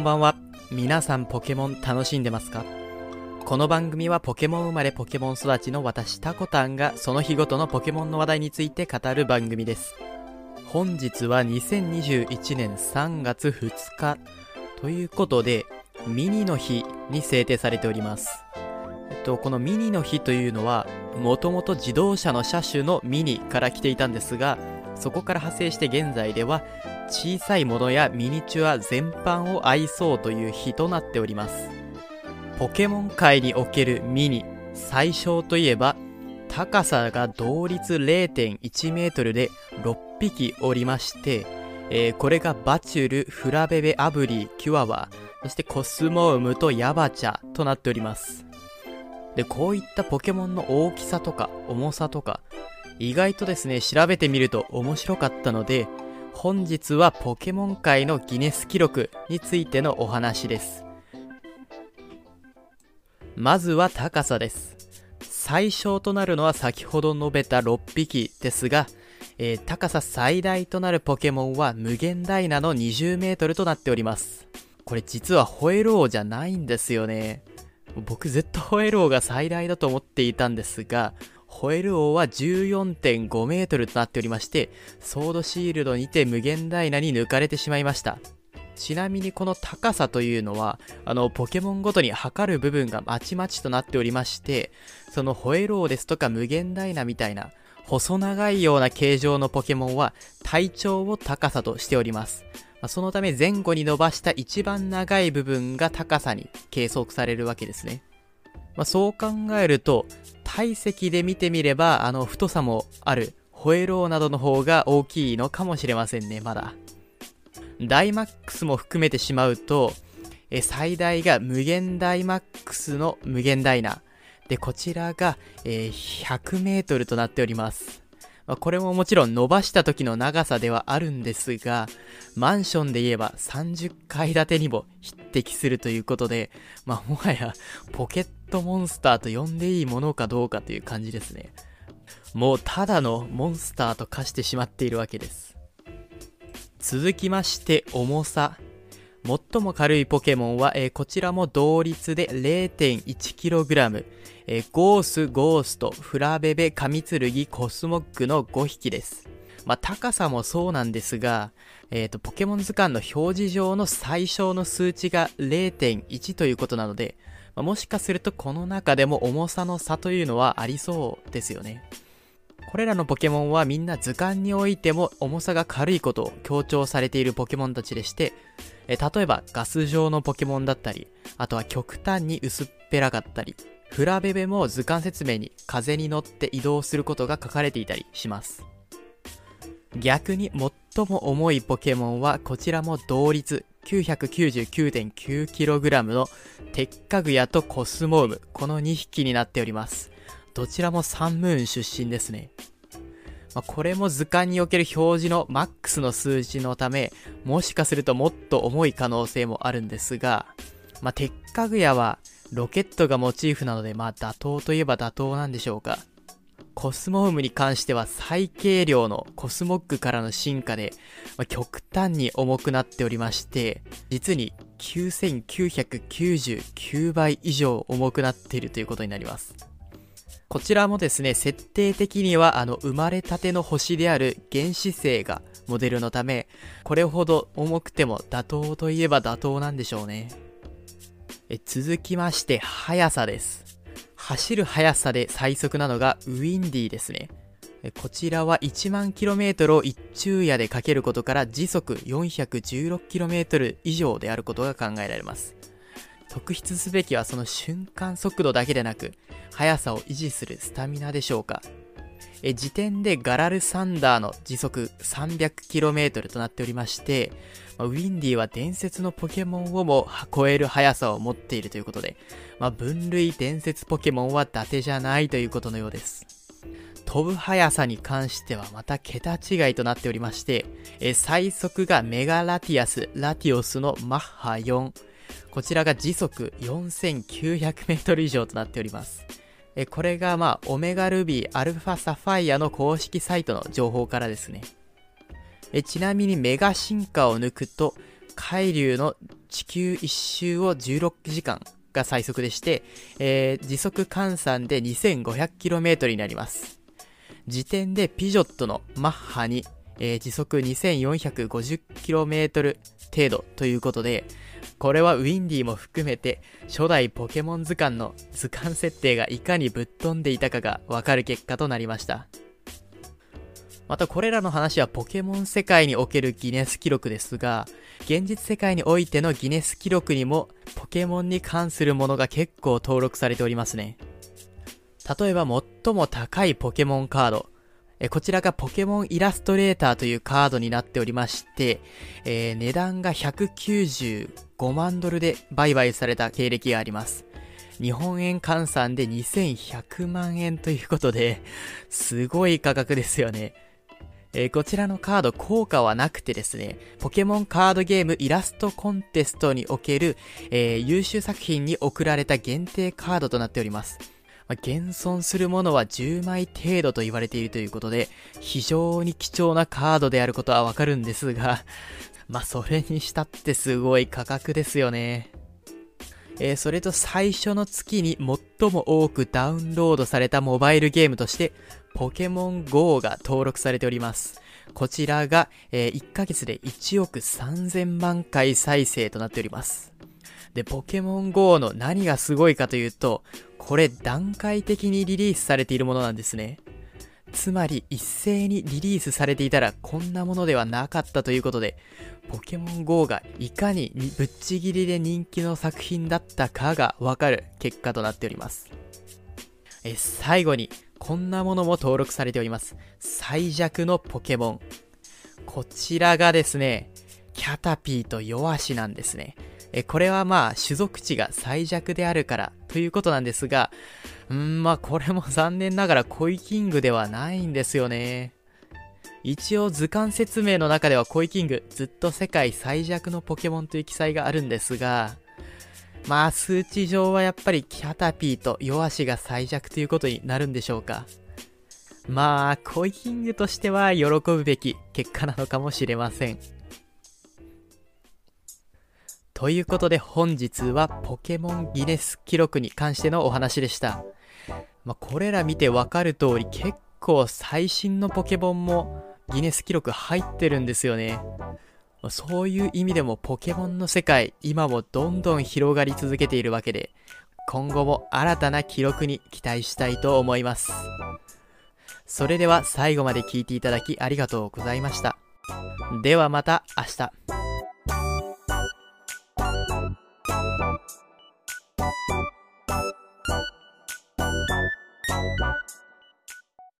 んばんは。皆さんポケモン楽しんでますか？この番組はポケモン生まれポケモン育ちの私タコタンがその日ごとのポケモンの話題について語る番組です。本日は2021年3月2日ということでミニの日に制定されております。えっと、このミニの日というのはもともと自動車の車種のミニから来ていたんですがそこから派生して現在では小さいものやミニチュア全般を愛そうという日となっております。ポケモン界におけるミニ最小といえば高さが同率0.1メートルで6匹おりまして、えーこれがバチュル、フラベベ、アブリー、キュアワそしてコスモウムとヤバチャとなっております。でこういったポケモンの大きさとか重さとか意外とですね調べてみると面白かったので本日はポケモン界のギネス記録についてのお話です。まずは高さです。最小となるのは先ほど述べた6匹ですが、えー高さ最大となるポケモンは無限ダイナの20メートルとなっております。これ実はホエローじゃないんですよね。僕ずっとホエローが最大だと思っていたんですがホエル王は14.5メートルとなっておりまして、ソードシールドにて無限ダイナに抜かれてしまいました。ちなみにこの高さというのは、あの、ポケモンごとに測る部分がまちまちとなっておりまして、そのホエローですとか無限ダイナみたいな、細長いような形状のポケモンは体長を高さとしております。そのため前後に伸ばした一番長い部分が高さに計測されるわけですね。まあ、そう考えると、体積で見てみれば、あの、太さもある、ホエローなどの方が大きいのかもしれませんね、まだ。ダイマックスも含めてしまうと、え最大が無限ダイマックスの無限ダイナ。で、こちらが、えー 100m となっております。まあこれももちろん伸ばした時の長さではあるんですが、マンションで言えば30階建てにも匹敵するということで、まあもはやポケットモンスターと呼んでいいものかどうかという感じですね。もうただのモンスターと化してしまっているわけです。続きまして重さ。最も軽いポケモンは、えーこちらも同率で 0.1kg、えーゴース、ゴースト、フラベベ、カミツルギ、コスモックの5匹です。まあ、高さもそうなんですが、えっ、と、ポケモン図鑑の表示上の最小の数値が0.1ということなので、まあもしかするとこの中でも重さの差というのはありそうですよね。これらのポケモンはみんな図鑑においても重さが軽いことを強調されているポケモンたちでして、え例えばガス状のポケモンだったり、あとは極端に薄っぺらかったり、フラベベも図鑑説明に風に乗って移動することが書かれていたりします。逆に最も重いポケモンはこちらも同率 999.9kg のテッカグヤとコスモウムこの2匹になっておりますどちらもサンムーン出身ですね、まあこれも図鑑における表示のマックスの数字のためもしかするともっと重い可能性もあるんですが、まあ、テッカグヤはロケットがモチーフなのでまあ妥当といえば妥当なんでしょうかコスモウムに関しては最軽量のコスモックからの進化で、まあ極端に重くなっておりまして、実に9999倍以上重くなっているということになります。こちらもですね、設定的にはあの生まれたての星である原始星がモデルのため、これほど重くても妥当といえば妥当なんでしょうね。え続きまして、速さです。走る速さで最速なのがウィンディですね。こちらは1万 km を一昼夜でかけることから時速 416km 以上であることが考えられます。特筆すべきはその瞬間速度だけでなく、速さを維持するスタミナでしょうか？え時点でガラルサンダーの時速 300km となっておりまして、まあウィンディは伝説のポケモンをも超える速さを持っているということで、まあ、分類伝説ポケモンは伊達じゃないということのようです。飛ぶ速さに関してはまた桁違いとなっておりまして、え最速がメガラティアス・ラティオスのマッハ4。こちらが時速 4900m 以上となっております。えこれがまあ、オメガルビー、アルファサファイアの公式サイトの情報からですね。えちなみにメガ進化を抜くと、海流の地球一周を16時間が最速でして、えー、時速換算で 2500km になります。時点でピジョットのマッハに、えー、時速 2450km 程度ということで、これはウィンディも含めて初代ポケモン図鑑の図鑑設定がいかにぶっ飛んでいたかがわかる結果となりました。またこれらの話はポケモン世界におけるギネス記録ですが、現実世界においてのギネス記録にもポケモンに関するものが結構登録されておりますね。例えば最も高いポケモンカード。えこちらがポケモンイラストレーターというカードになっておりまして、えー、値段が195万ドルで売買された経歴があります。日本円換算で2100万円ということで、すごい価格ですよね。えー、こちらのカード効果はなくてですね、ポケモンカードゲームイラストコンテストにおける、えー、優秀作品に贈られた限定カードとなっております。まあ、現存するものは10枚程度と言われているということで、非常に貴重なカードであることはわかるんですが、まあ、それにしたってすごい価格ですよね。えー、それと最初の月に最も多くダウンロードされたモバイルゲームとして、ポケモン GO が登録されております。こちらが、えー、1ヶ月で1億3000万回再生となっております。で、ポケモン GO の何がすごいかというと、これ段階的にリリースされているものなんですね。つまり一斉にリリースされていたらこんなものではなかったということで、ポケモン GO がいかにぶっちぎりで人気の作品だったかがわかる結果となっております。え、最後に、こんなものも登録されております。最弱のポケモン。こちらがですね、キャタピーとヨアシなんですね。え、これはまあ、種族値が最弱であるからということなんですが、うんまあこれも残念ながらコイキングではないんですよね。一応図鑑説明の中ではコイキングずっと世界最弱のポケモンという記載があるんですが、まあ数値上はやっぱりキャタピーとヨアシが最弱ということになるんでしょうか。まあ、コイキングとしては喜ぶべき結果なのかもしれません。ということで本日はポケモンギネス記録に関してのお話でした。まあ、これら見てわかる通り結構最新のポケモンもギネス記録入ってるんですよね。そういう意味でもポケモンの世界、今もどんどん広がり続けているわけで、今後も新たな記録に期待したいと思います。それでは最後まで聞いていただきありがとうございました。ではまた明日。